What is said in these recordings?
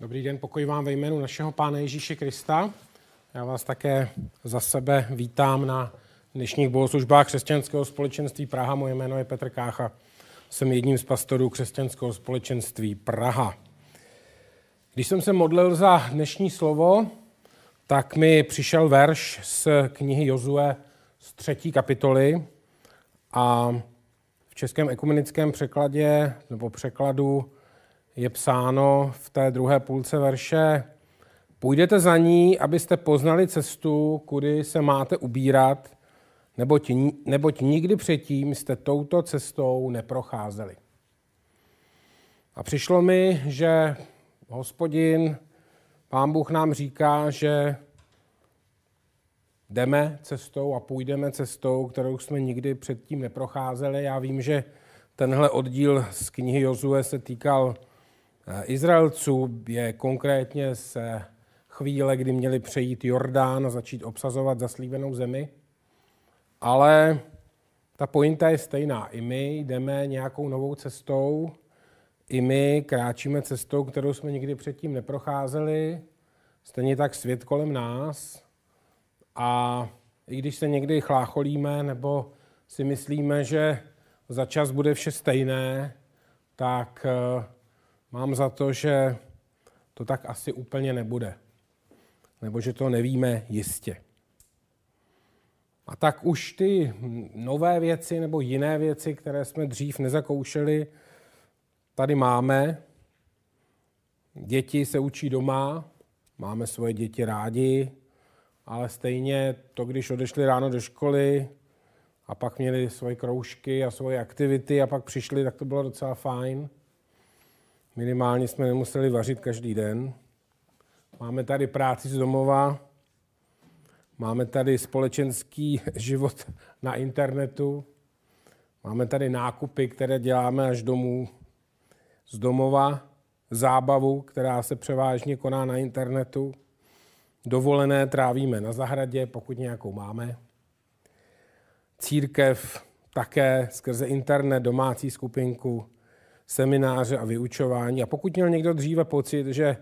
Dobrý den, pokoj vám ve jménu našeho Pána Ježíše Krista. Já vás také za sebe vítám na dnešních bohoslužbách křesťanského společenství Praha. Moje jméno je Petr Kácha. Jsem jedním z pastorů křesťanského společenství Praha. Když jsem se modlil za dnešní slovo, tak mi přišel verš z knihy Jozue z třetí kapitoly a v českém ekumenickém překladě nebo překladu je psáno v té druhé půlce verše, půjdete za ní, abyste poznali cestu, kudy se máte ubírat, neboť, neboť nikdy předtím jste touto cestou neprocházeli. A přišlo mi, že hospodin, pán Bůh nám říká, že jdeme cestou a půjdeme cestou, kterou jsme nikdy předtím neprocházeli. Já vím, že tenhle oddíl z knihy Jozue se týkal Izraelců je konkrétně z chvíle, kdy měli přejít Jordán a začít obsazovat zaslíbenou zemi. Ale ta pointa je stejná. I my jdeme nějakou novou cestou, i my kráčíme cestou, kterou jsme nikdy předtím neprocházeli, stejně tak svět kolem nás. A i když se někdy chlácholíme nebo si myslíme, že za čas bude vše stejné, tak eh, Mám za to, že to tak asi úplně nebude. Nebo že to nevíme jistě. A tak už ty nové věci nebo jiné věci, které jsme dřív nezakoušeli, tady máme. Děti se učí doma, máme svoje děti rádi, ale stejně to, když odešli ráno do školy a pak měli svoje kroužky a svoje aktivity a pak přišli, tak to bylo docela fajn. Minimálně jsme nemuseli vařit každý den. Máme tady práci z domova, máme tady společenský život na internetu, máme tady nákupy, které děláme až domů. Z domova, zábavu, která se převážně koná na internetu, dovolené trávíme na zahradě, pokud nějakou máme, církev také skrze internet, domácí skupinku, semináře a vyučování. A pokud měl někdo dříve pocit, že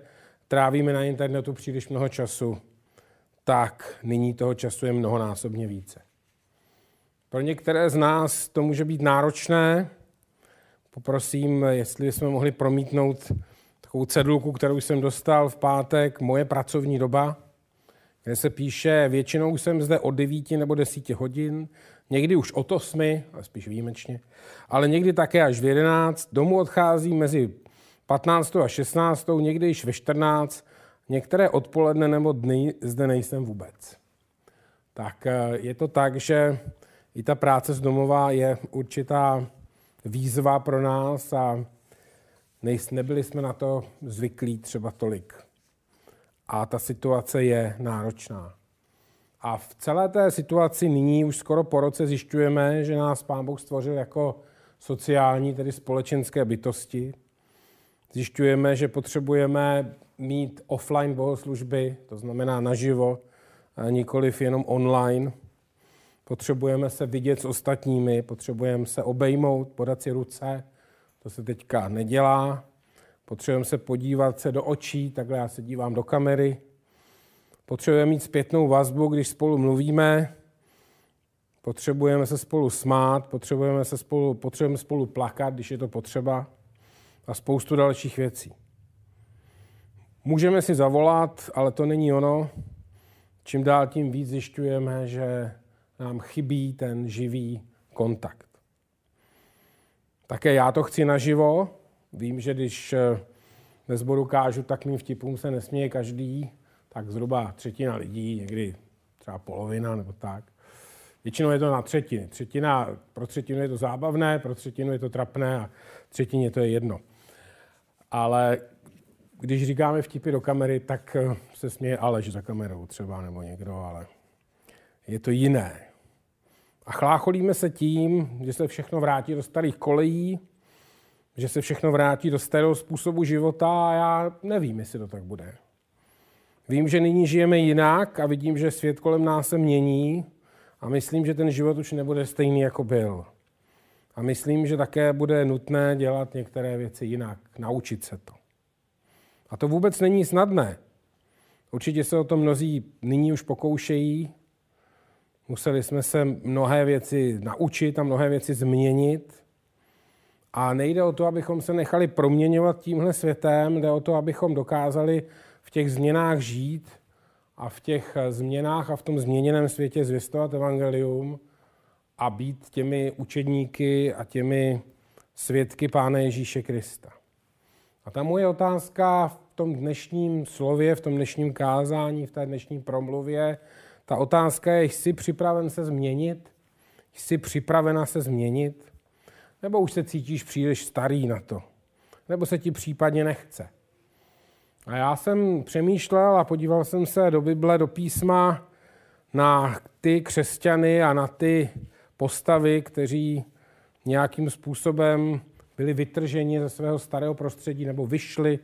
trávíme na internetu příliš mnoho času, tak nyní toho času je mnohonásobně více. Pro některé z nás to může být náročné. Poprosím, jestli jsme mohli promítnout takovou cedulku, kterou jsem dostal v pátek, moje pracovní doba, kde se píše, většinou jsem zde od 9 nebo 10 hodin, někdy už od 8, ale spíš výjimečně, ale někdy také až v 11. Domů odchází mezi 15. a 16. někdy již ve 14. Některé odpoledne nebo dny zde nejsem vůbec. Tak eh, je to tak, že i ta práce z domova je určitá výzva pro nás a nebyli jsme na to zvyklí třeba tolik. A ta situace je náročná. A v celé té situaci nyní už skoro po roce zjišťujeme, že nás Pán Bůh stvořil jako sociální, tedy společenské bytosti. Zjišťujeme, že potřebujeme mít offline bohoslužby, to znamená naživo, nikoliv jenom online. Potřebujeme se vidět s ostatními, potřebujeme se obejmout, podat si ruce, to se teďka nedělá. Potřebujeme se podívat se do očí, takhle já se dívám do kamery, Potřebujeme mít zpětnou vazbu, když spolu mluvíme, potřebujeme se spolu smát, potřebujeme, se spolu, potřebujeme spolu plakat, když je to potřeba a spoustu dalších věcí. Můžeme si zavolat, ale to není ono. Čím dál tím víc zjišťujeme, že nám chybí ten živý kontakt. Také já to chci naživo. Vím, že když ve sboru kážu, tak mým vtipům se nesměje každý, tak zhruba třetina lidí, někdy třeba polovina nebo tak. Většinou je to na třetiny. Třetina, pro třetinu je to zábavné, pro třetinu je to trapné a třetině to je jedno. Ale když říkáme vtipy do kamery, tak eh, se směje Aleš za kamerou třeba nebo někdo, ale je to jiné. A chlácholíme se tím, že se všechno vrátí do starých kolejí, že se všechno vrátí do starého způsobu života a já nevím, jestli to tak bude. Vím, že nyní žijeme jinak a vidím, že svět kolem nás se mění a myslím, že ten život už nebude stejný, jako byl. A myslím, že také bude nutné dělat některé věci jinak, naučit se to. A to vůbec není snadné. Určitě se o to mnozí nyní už pokoušejí. Museli jsme se mnohé věci naučit a mnohé věci změnit. A nejde o to, abychom se nechali proměňovat tímhle světem, jde o to, abychom dokázali v těch změnách žít a v těch změnách a v tom změněném světě zvěstovat evangelium a být těmi učedníky a těmi svědky Pána Ježíše Krista. A ta moje otázka v tom dnešním slově, v tom dnešním kázání, v té dnešní promluvě, ta otázka je, jsi připraven se změnit? Jsi připravena se změnit? Nebo už se cítíš příliš starý na to? Nebo se ti případně nechce? A já jsem přemýšlel a podíval jsem se do Bible, do písma na ty křesťany a na ty postavy, kteří nějakým způsobem byli vytrženi ze svého starého prostředí nebo vyšli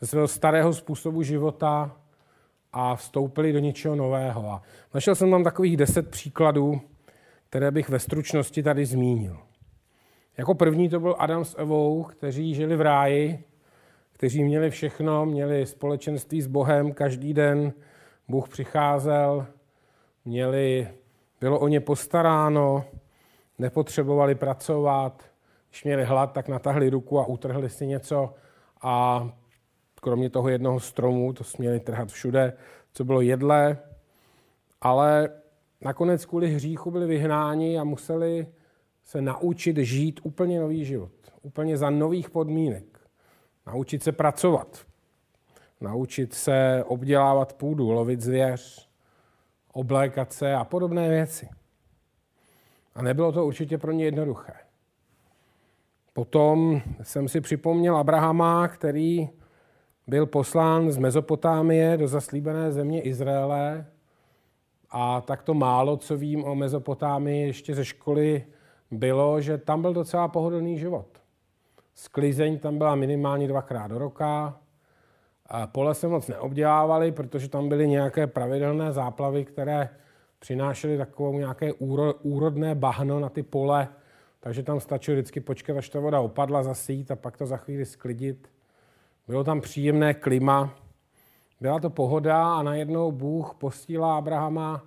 ze svého starého způsobu života a vstoupili do něčeho nového. A našel jsem tam takových deset příkladů, které bych ve stručnosti tady zmínil. Jako první to byl Adam s Evou, kteří žili v ráji, kteří měli všechno, měli společenství s Bohem každý den, Bůh přicházel, měli, bylo o ně postaráno, nepotřebovali pracovat, když měli hlad, tak natahli ruku a utrhli si něco a kromě toho jednoho stromu, to směli trhat všude, co bylo jedlé, ale nakonec kvůli hříchu byli vyhnáni a museli se naučit žít úplně nový život, úplně za nových podmínek. Naučit se pracovat, naučit se obdělávat půdu, lovit zvěř, oblékat se a podobné věci. A nebylo to určitě pro ně jednoduché. Potom jsem si připomněl Abrahama, který byl poslán z Mezopotámie do zaslíbené země Izraele. A tak to málo, co vím o Mezopotámii ještě ze školy, bylo, že tam byl docela pohodlný život. Sklizeň tam byla minimálně dvakrát do roka. A pole se moc neobdělávali, protože tam byly nějaké pravidelné záplavy, které přinášely takovou nějaké úrodné bahno na ty pole, takže tam stačilo vždycky počkat, až ta voda opadla, zasít a pak to za chvíli sklidit. Bylo tam příjemné klima, byla to pohoda a najednou Bůh postílá Abrahama,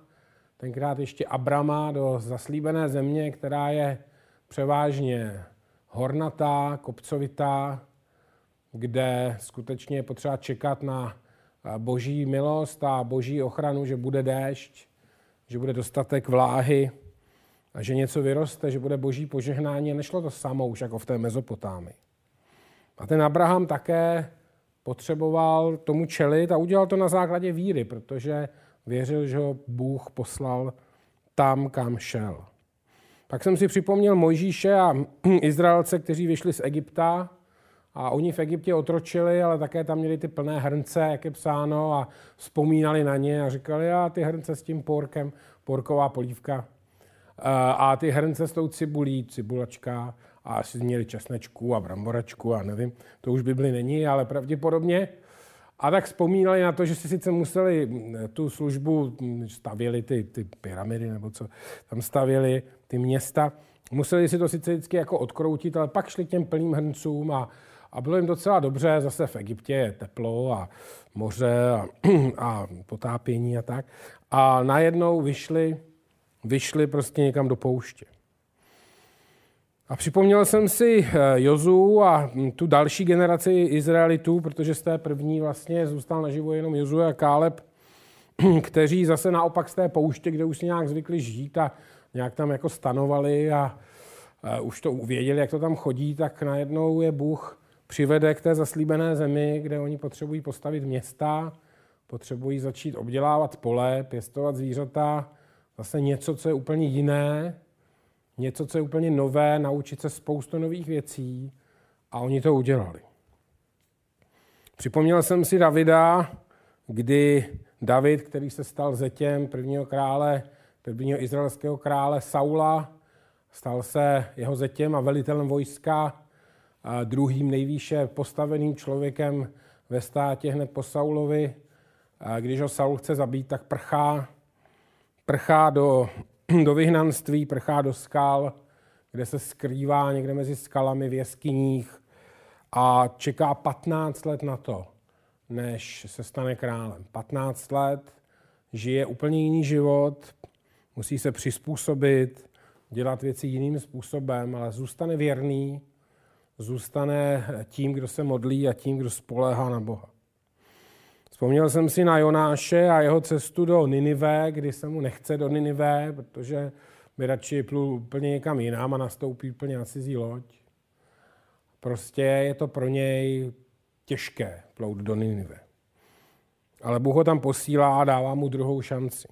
tenkrát ještě Abrama, do zaslíbené země, která je převážně hornatá, kopcovitá, kde skutečně je potřeba čekat na boží milost a boží ochranu, že bude déšť, že bude dostatek vláhy a že něco vyroste, že bude boží požehnání. Nešlo to samo už jako v té Mezopotámii. A ten Abraham také potřeboval tomu čelit a udělal to na základě víry, protože věřil, že ho Bůh poslal tam, kam šel. Pak jsem si připomněl Mojžíše a Izraelce, kteří vyšli z Egypta a oni v Egyptě otročili, ale také tam měli ty plné hrnce, jak je psáno, a vzpomínali na ně a říkali, a ty hrnce s tím porkem, porková polívka. A ty hrnce s tou cibulí, cibulačka, a asi měli česnečku a bramboračku a nevím, to už Bibli není, ale pravděpodobně. A tak vzpomínali na to, že si sice museli tu službu, stavěli ty, ty pyramidy nebo co tam stavěli, ty města, museli si to sice vždycky jako odkroutit, ale pak šli těm plným hrncům a, a bylo jim docela dobře, zase v Egyptě je teplo a moře a, a potápění a tak. A najednou vyšli, vyšli prostě někam do pouště. A připomněl jsem si eh, Jozu a tu další generaci Izraelitů, protože z té první vlastně zůstal naživu jenom Jozu a Káleb, kteří zase naopak z té pouště, kde už si nějak zvykli žít a nějak tam jako stanovali a, a už to uvěděli, jak to tam chodí, tak najednou je Bůh přivede k té zaslíbené zemi, kde oni potřebují postavit města, potřebují začít obdělávat pole, pěstovat zvířata, zase něco, co je úplně jiné, něco, co je úplně nové, naučit se spoustu nových věcí a oni to udělali. Připomněl jsem si Davida, kdy David, který se stal zetěm prvního krále, prvního izraelského krále Saula, stal se jeho zetěm a velitelem vojska, a druhým nejvýše postaveným člověkem ve státě hned po Saulovi. A když ho Saul chce zabít, tak prchá, prchá do do vyhnanství, prchá do skal, kde se skrývá někde mezi skalami v jeskyních a čeká 15 let na to, než se stane králem. 15 let, žije úplně jiný život, musí se přizpůsobit, dělat věci jiným způsobem, ale zůstane věrný, zůstane tím, kdo se modlí a tím, kdo spolehá na Boha. Vzpomněl jsem si na Jonáše a jeho cestu do Ninive, kdy se mu nechce do Ninive, protože by radši plul úplně někam jinam a nastoupí úplně na cizí loď. Prostě je to pro něj těžké plout do Ninive. Ale Bůh ho tam posílá a dává mu druhou šanci.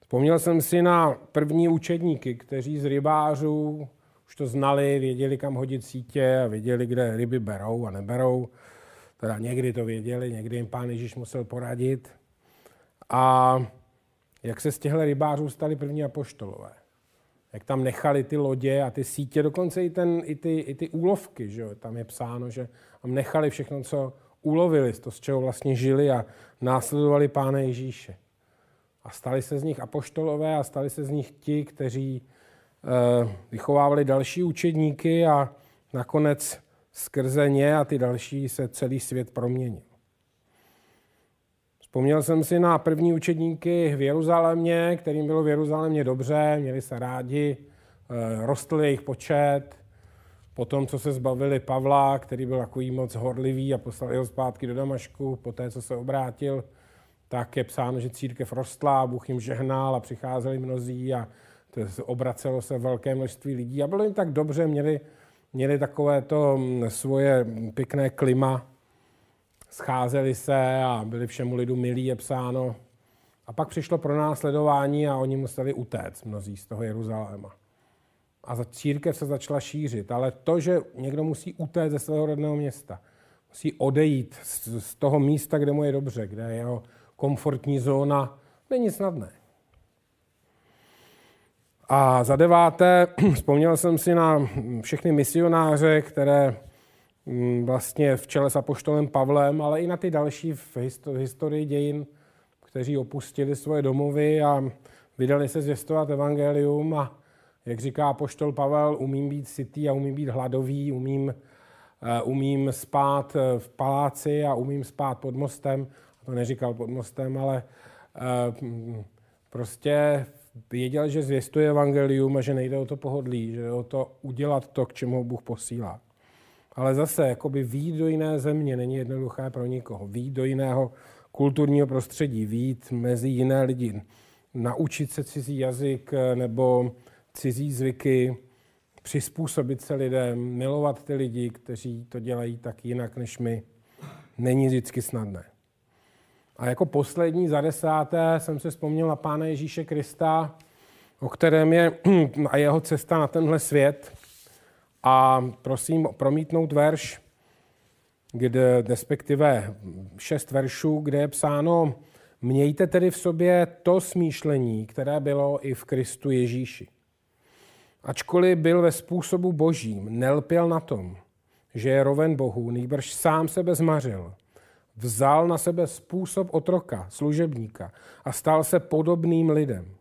Vzpomněl jsem si na první učedníky, kteří z rybářů už to znali, věděli, kam hodit sítě a věděli, kde ryby berou a neberou. Teda někdy to věděli, někdy jim pán Ježíš musel poradit. A jak se z těchto rybářů stali první apoštolové. Jak tam nechali ty lodě a ty sítě, dokonce i, ten, i, ty, i ty úlovky, že jo? tam je psáno, že tam nechali všechno, co ulovili, to, z čeho vlastně žili a následovali Pána Ježíše. A stali se z nich apoštolové a stali se z nich ti, kteří e, vychovávali další učedníky a nakonec skrze ně a ty další se celý svět proměnil. Vzpomněl jsem si na první učedníky v Jeruzalémě, kterým bylo v Jeruzalémě dobře, měli se rádi, eh, rostl jejich počet. Potom, co se zbavili Pavla, který byl takový moc horlivý a poslali ho zpátky do Damašku, po té, co se obrátil, tak je psáno, že církev rostla, Bůh jim žehnal a přicházeli mnozí a to obracelo se velké množství lidí. A bylo jim tak dobře, měli, měli takové to mm, svoje pěkné klima, scházeli se a byli všemu lidu milí, je psáno. A pak přišlo pro následování a oni museli utéct, mnozí z toho Jeruzaléma. A za církev se začala šířit. Ale to, že někdo musí utéct ze svého rodného města, musí odejít z toho místa, kde mu je dobře, kde je jeho komfortní zóna, není snadné. A za deváté, vzpomněl jsem si na všechny misionáře, které Mm, vlastně v čele s apoštolem Pavlem, ale i na ty další v historii dějin, kteří opustili svoje domovy a vydali se zvěstovat evangelium a jak říká apoštol Pavel, umím být sytý a umím být hladový, umím, uh, umím spát eh, v paláci a umím spát pod mostem. To neříkal pod mostem, ale uh, prostě věděl, že zvěstuje evangelium a že nejde o to pohodlí, že jde o to udělat to, k čemu ho Bůh posílá. Ale zase, jakoby výjít do jiné země není jednoduché pro nikoho. Výjít do jiného kulturního prostředí, výjít mezi jiné lidi, naučit se cizí jazyk nebo cizí zvyky, přizpůsobit se lidem, milovat ty lidi, kteří to dělají tak jinak než my, není vždycky snadné. A jako poslední za desáté jsem se vzpomněl na Pána Ježíše Krista, o kterém je a jeho cesta na tenhle svět – a prosím promítnout verš, kde, respektive šest veršů, kde je psáno, mějte tedy v sobě to smýšlení, které bylo i v Kristu Ježíši. Ačkoliv byl ve způsobu božím, nelpěl na tom, že je roven Bohu, nýbrž sám sebe zmařil. Vzal na sebe způsob otroka, služebníka a stal se podobným lidem.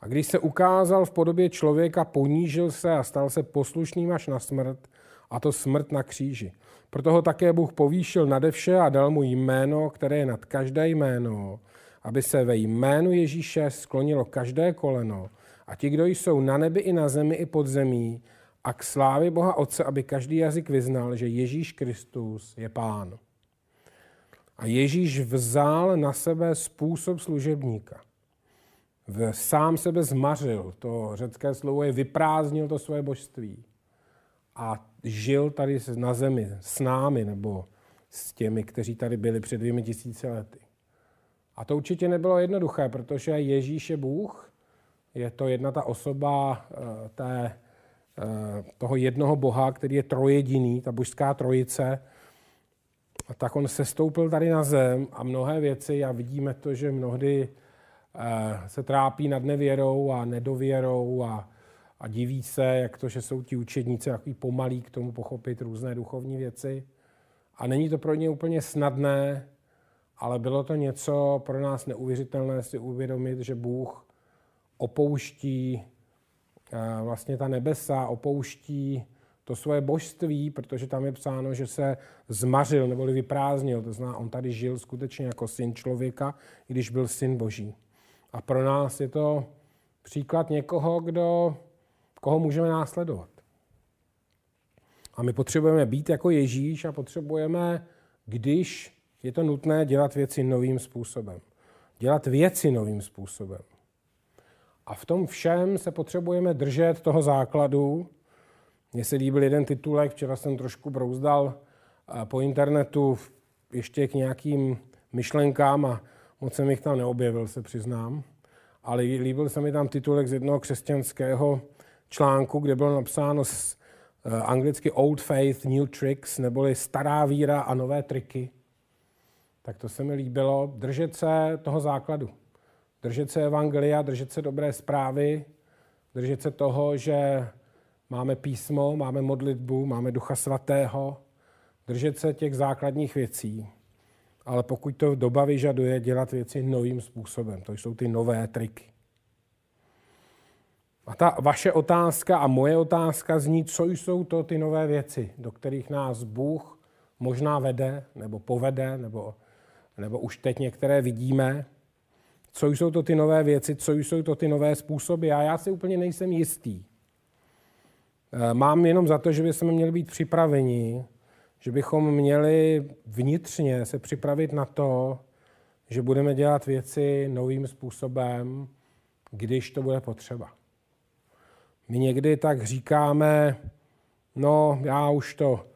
A když se ukázal v podobě člověka, ponížil se a stal se poslušným až na smrt, a to smrt na kříži. Proto ho také Bůh povýšil nade vše a dal mu jméno, které je nad každé jméno, aby se ve jménu Ježíše sklonilo každé koleno a ti, kdo jsou na nebi i na zemi i pod zemí, a k slávě Boha Otce, aby každý jazyk vyznal, že Ježíš Kristus je Pán. A Ježíš vzal na sebe způsob služebníka – v sám sebe zmařil, to řecké slovo je vyprázdnil to svoje božství. A žil tady na zemi s námi nebo s těmi, kteří tady byli před dvěmi tisíci lety. A to určitě nebylo jednoduché, protože Ježíš je Bůh, je to jedna ta osoba eh, té, eh, toho jednoho Boha, který je trojediný, ta božská trojice, a tak on se stoupil tady na zem a mnohé věci a vidíme to, že mnohdy Eh, se trápí nad nevěrou a nedověrou a, a diví se, jak to, že jsou ti učedníci takový pomalí k tomu pochopit různé duchovní věci. A není to pro ně úplně snadné, ale bylo to něco pro nás neuvěřitelné si uvědomit, že Bůh opouští eh, vlastně ta nebesa, opouští to svoje božství, protože tam je psáno, že se zmařil neboli vyprázdnil. To znamená, on tady žil skutečně jako syn člověka, i když byl syn boží. A pro nás je to příklad někoho, kdo, koho můžeme následovat. A my potřebujeme být jako Ježíš a potřebujeme, když je to nutné, dělat věci novým způsobem. Dělat věci novým způsobem. A v tom všem se potřebujeme držet toho základu. Mně se líbil jeden titulek, včera jsem trošku brouzdal eh, po internetu ještě k nějakým myšlenkám a moc jsem jich tam neobjevil, se přiznám. Ale líbil se mi tam titulek z jednoho křesťanského článku, kde bylo napsáno s, uh, anglicky Old Faith, New Tricks, neboli stará víra a nové triky. Tak to se mi líbilo. Držet se toho základu. Držet se evangelia, držet se dobré zprávy, držet se toho, že máme písmo, máme modlitbu, máme ducha svatého, držet se těch základních věcí. Ale pokud to doba vyžaduje, dělat věci novým způsobem. To jsou ty nové triky. A ta vaše otázka a moje otázka zní, co jsou to ty nové věci, do kterých nás Bůh možná vede, nebo povede, nebo, nebo už teď některé vidíme. Co jsou to ty nové věci, co jsou to ty nové způsoby. A já si úplně nejsem jistý. Eh, mám jenom za to, že bychom měli být připraveni, že bychom měli vnitřně se připravit na to, že budeme dělat věci novým způsobem, když to bude potřeba. My někdy tak říkáme, no já už to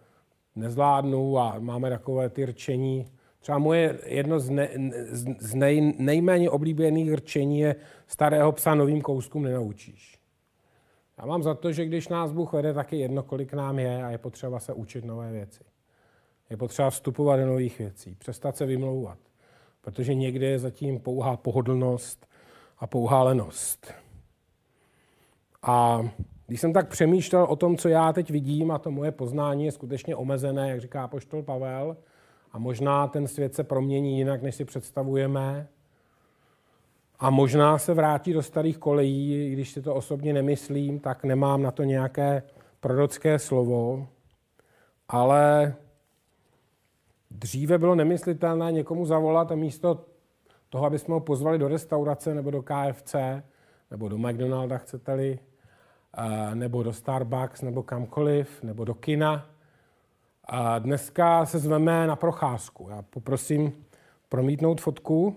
nezvládnu a máme takové ty rčení. Třeba moje jedno z, ne, z nej, nejméně oblíbených rčení je starého psa novým kouskům nenaučíš. Já mám za to, že když nás Bůh vede, taky jedno, kolik nám je a je potřeba se učit nové věci. Je potřeba vstupovat do nových věcí, přestat se vymlouvat, protože někdy je zatím pouhá pohodlnost a pouhá lenost. A když jsem tak přemýšlel o tom, co já teď vidím, a to moje poznání je skutečně omezené, jak říká poštol Pavel, a možná ten svět se promění jinak, než si představujeme, a možná se vrátí do starých kolejí, když si to osobně nemyslím, tak nemám na to nějaké prorocké slovo, ale dříve bylo nemyslitelné někomu zavolat a místo toho, aby jsme ho pozvali do restaurace nebo do KFC, nebo do McDonalda, chcete-li, nebo do Starbucks, nebo kamkoliv, nebo do kina. A dneska se zveme na procházku. Já poprosím promítnout fotku.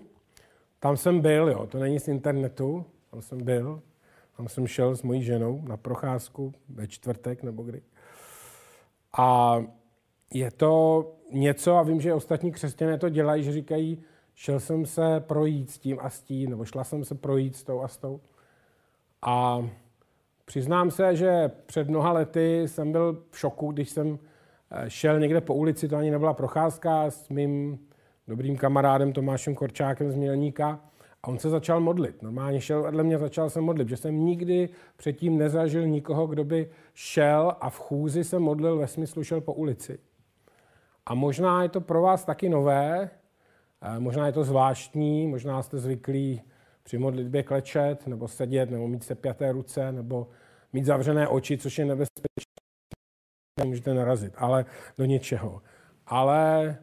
Tam jsem byl, jo, to není z internetu, tam jsem byl. Tam jsem šel s mojí ženou na procházku ve čtvrtek nebo kdy. A je to něco, a vím, že ostatní křesťané to dělají, že říkají, šel jsem se projít s tím a s tím, nebo šla jsem se projít s tou a s tou. A přiznám se, že před mnoha lety jsem byl v šoku, když jsem eh, šel někde po ulici, to ani nebyla procházka s mým dobrým kamarádem Tomášem Korčákem z Mělníka a on se začal modlit. Normálně šel vedle mě, začal se modlit, že jsem nikdy předtím nezažil nikoho, kdo by šel a v chůzi se modlil ve smyslu šel po ulici. A možná je to pro vás taky nové, eh, možná je to zvláštní, možná jste zvyklí při modlitbě klečet, nebo sedět, nebo mít sepjaté ruce, nebo mít zavřené oči, což je nebezpečné, můžete narazit, ale do něčeho. Ale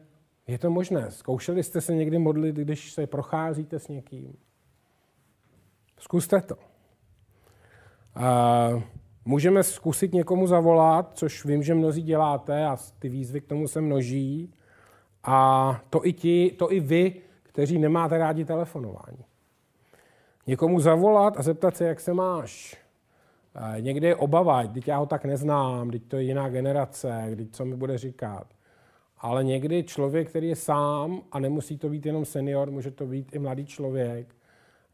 je to možné. Zkoušeli jste se někdy modlit, když se procházíte s někým? Zkuste to. A můžeme zkusit někomu zavolat, což vím, že mnozí děláte a ty výzvy k tomu se množí. A to i, ti, to i vy, kteří nemáte rádi telefonování někomu zavolat a zeptat se, jak se máš. Někdy je obava, teď já ho tak neznám, teď to je jiná generace, teď co mi bude říkat. Ale někdy člověk, který je sám, a nemusí to být jenom senior, může to být i mladý člověk,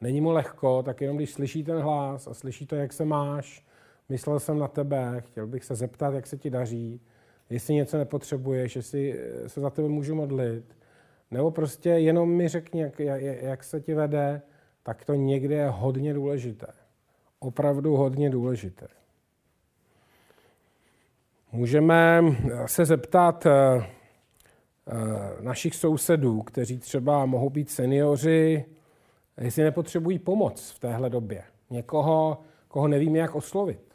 není mu lehko, tak jenom když slyší ten hlas a slyší to, jak se máš, myslel jsem na tebe, chtěl bych se zeptat, jak se ti daří, jestli něco nepotřebuješ, jestli se za tebe můžu modlit, nebo prostě jenom mi řekni, jak, jak, se ti vede, tak to někdy je hodně důležité. Opravdu hodně důležité. Můžeme se zeptat eh, eh, našich sousedů, kteří třeba mohou být seniori, jestli nepotřebují pomoc v téhle době. Někoho, koho nevíme, jak oslovit.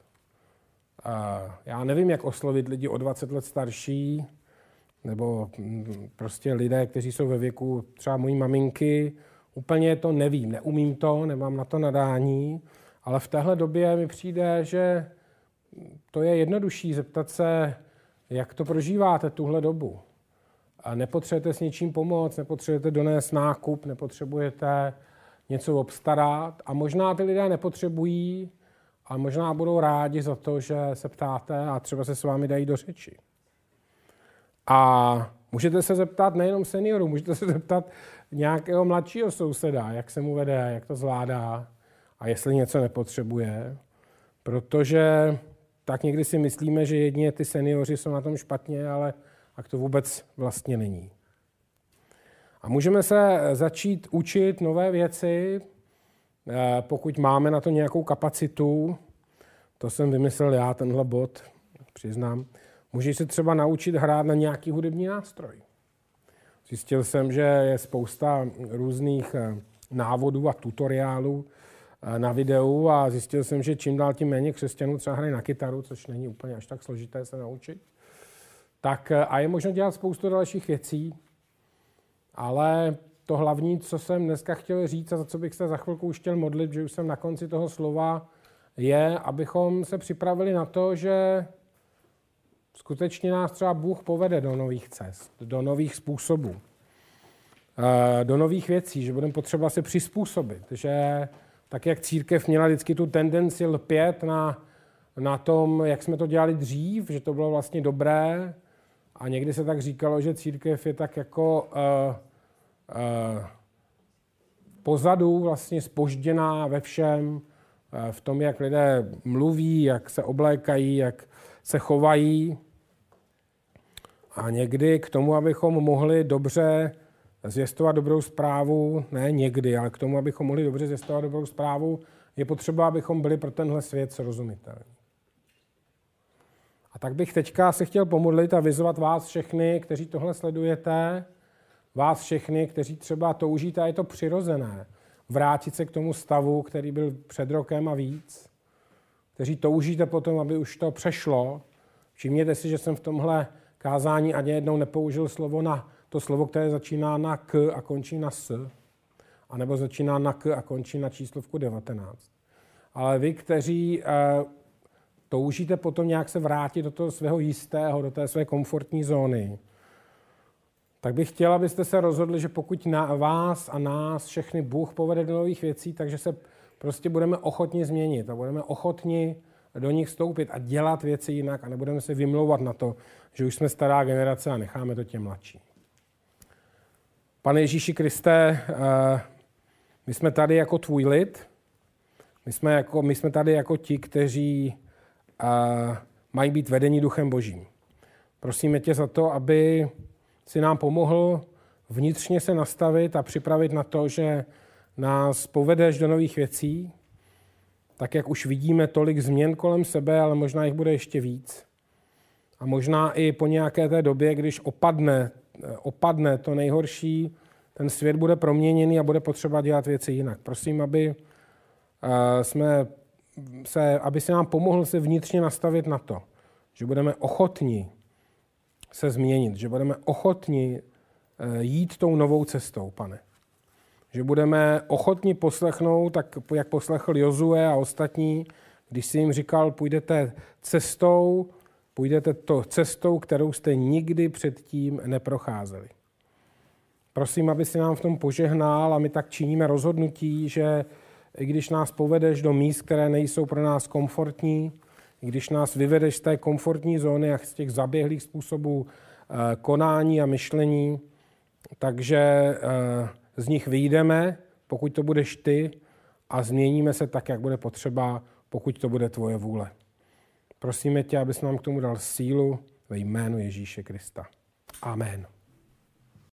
Já nevím, jak oslovit lidi o 20 let starší, nebo mm, prostě lidé, kteří jsou ve věku třeba mojí maminky. Úplně to nevím, neumím to, nemám na to nadání, ale v téhle době mi přijde, že to je jednodušší zeptat se, jak to prožíváte tuhle dobu. A nepotřebujete s něčím pomoct, nepotřebujete donést nákup, nepotřebujete něco obstarat a možná ty lidé nepotřebují a možná budou rádi za to, že se ptáte a třeba se s vámi dají do řeči. A můžete se zeptat nejenom seniorů, můžete se zeptat nějakého mladšího souseda, jak se mu vede, jak to zvládá a jestli něco nepotřebuje. Protože tak někdy si myslíme, že jedině ty seniori jsou na tom špatně, ale tak to vůbec vlastně není. A můžeme se začít učit nové věci, eh, pokud máme na to nějakou kapacitu. To jsem vymyslel já, tenhle bod, přiznám. Můžeš se třeba naučit hrát na nějaký hudební nástroj. Zjistil jsem, že je spousta různých eh, návodů a tutoriálů eh, na videu a zjistil jsem, že čím dál tím méně křesťanů třeba hrají na kytaru, což není úplně až tak složité se naučit. Tak a je možno dělat spoustu dalších věcí. Ale to hlavní, co jsem dneska chtěl říct a za co bych se za chvilku už chtěl modlit, že už jsem na konci toho slova, je, abychom se připravili na to, že skutečně nás třeba Bůh povede do nových cest, do nových způsobů, eh, do nových věcí, že budeme potřeba se přizpůsobit, že tak, jak církev měla vždycky tu tendenci lpět na, na tom, jak jsme to dělali dřív, že to bylo vlastně dobré, a někdy se tak říkalo, že církev je tak jako uh, uh, pozadu, vlastně spožděná ve všem, uh, v tom, jak lidé mluví, jak se oblékají, jak se chovají. A někdy k tomu, abychom mohli dobře zvěstovat dobrou zprávu, ne někdy, ale k tomu, abychom mohli dobře zvěstovat dobrou zprávu, je potřeba, abychom byli pro tenhle svět srozumitelní. Tak bych teďka se chtěl pomodlit a vyzvat vás všechny, kteří tohle sledujete, vás všechny, kteří třeba toužíte, a je to přirozené, vrátit se k tomu stavu, který byl před rokem a víc, kteří toužíte potom, aby už to přešlo. Všimněte si, že jsem v tomhle kázání ani jednou nepoužil slovo na to slovo, které začíná na k a končí na s, anebo začíná na k a končí na číslovku 19. Ale vy, kteří eh, toužíte potom nějak se vrátit do toho svého jistého, do té své komfortní zóny, tak bych chtěl, abyste se rozhodli, že pokud na vás a nás všechny Bůh povede do nových věcí, takže se prostě budeme ochotni změnit a budeme ochotni do nich vstoupit a dělat věci jinak a nebudeme se vymlouvat na to, že už jsme stará generace a necháme to těm mladší. Pane Ježíši Kriste, eh, my jsme tady jako tvůj lid, my jsme, jako, my jsme tady jako ti, kteří mají být vedení duchem božím. Prosíme tě za to, aby si nám pomohl vnitřně se nastavit a připravit na to, že nás povedeš do nových věcí, tak jak už vidíme tolik změn kolem sebe, ale možná jich bude ještě víc. A možná i po nějaké té době, když opadne, opadne to nejhorší, ten svět bude proměněný a bude potřeba dělat věci jinak. Prosím, aby eh, jsme se, aby se nám pomohl se vnitřně nastavit na to, že budeme ochotni se změnit, že budeme ochotni eh, jít tou novou cestou, pane. Že budeme ochotni poslechnout, tak jak poslechl Jozue a ostatní, když si jim říkal, půjdete cestou, půjdete to cestou, kterou jste nikdy předtím neprocházeli. Prosím, aby si nám v tom požehnal a my tak činíme rozhodnutí, že i když nás povedeš do míst, které nejsou pro nás komfortní, i když nás vyvedeš z té komfortní zóny a z těch zaběhlých způsobů eh, konání a myšlení, takže eh, z nich vyjdeme, pokud to budeš ty, a změníme se tak, jak bude potřeba, pokud to bude tvoje vůle. Prosíme tě, abys nám k tomu dal sílu ve jménu Ježíše Krista. Amen.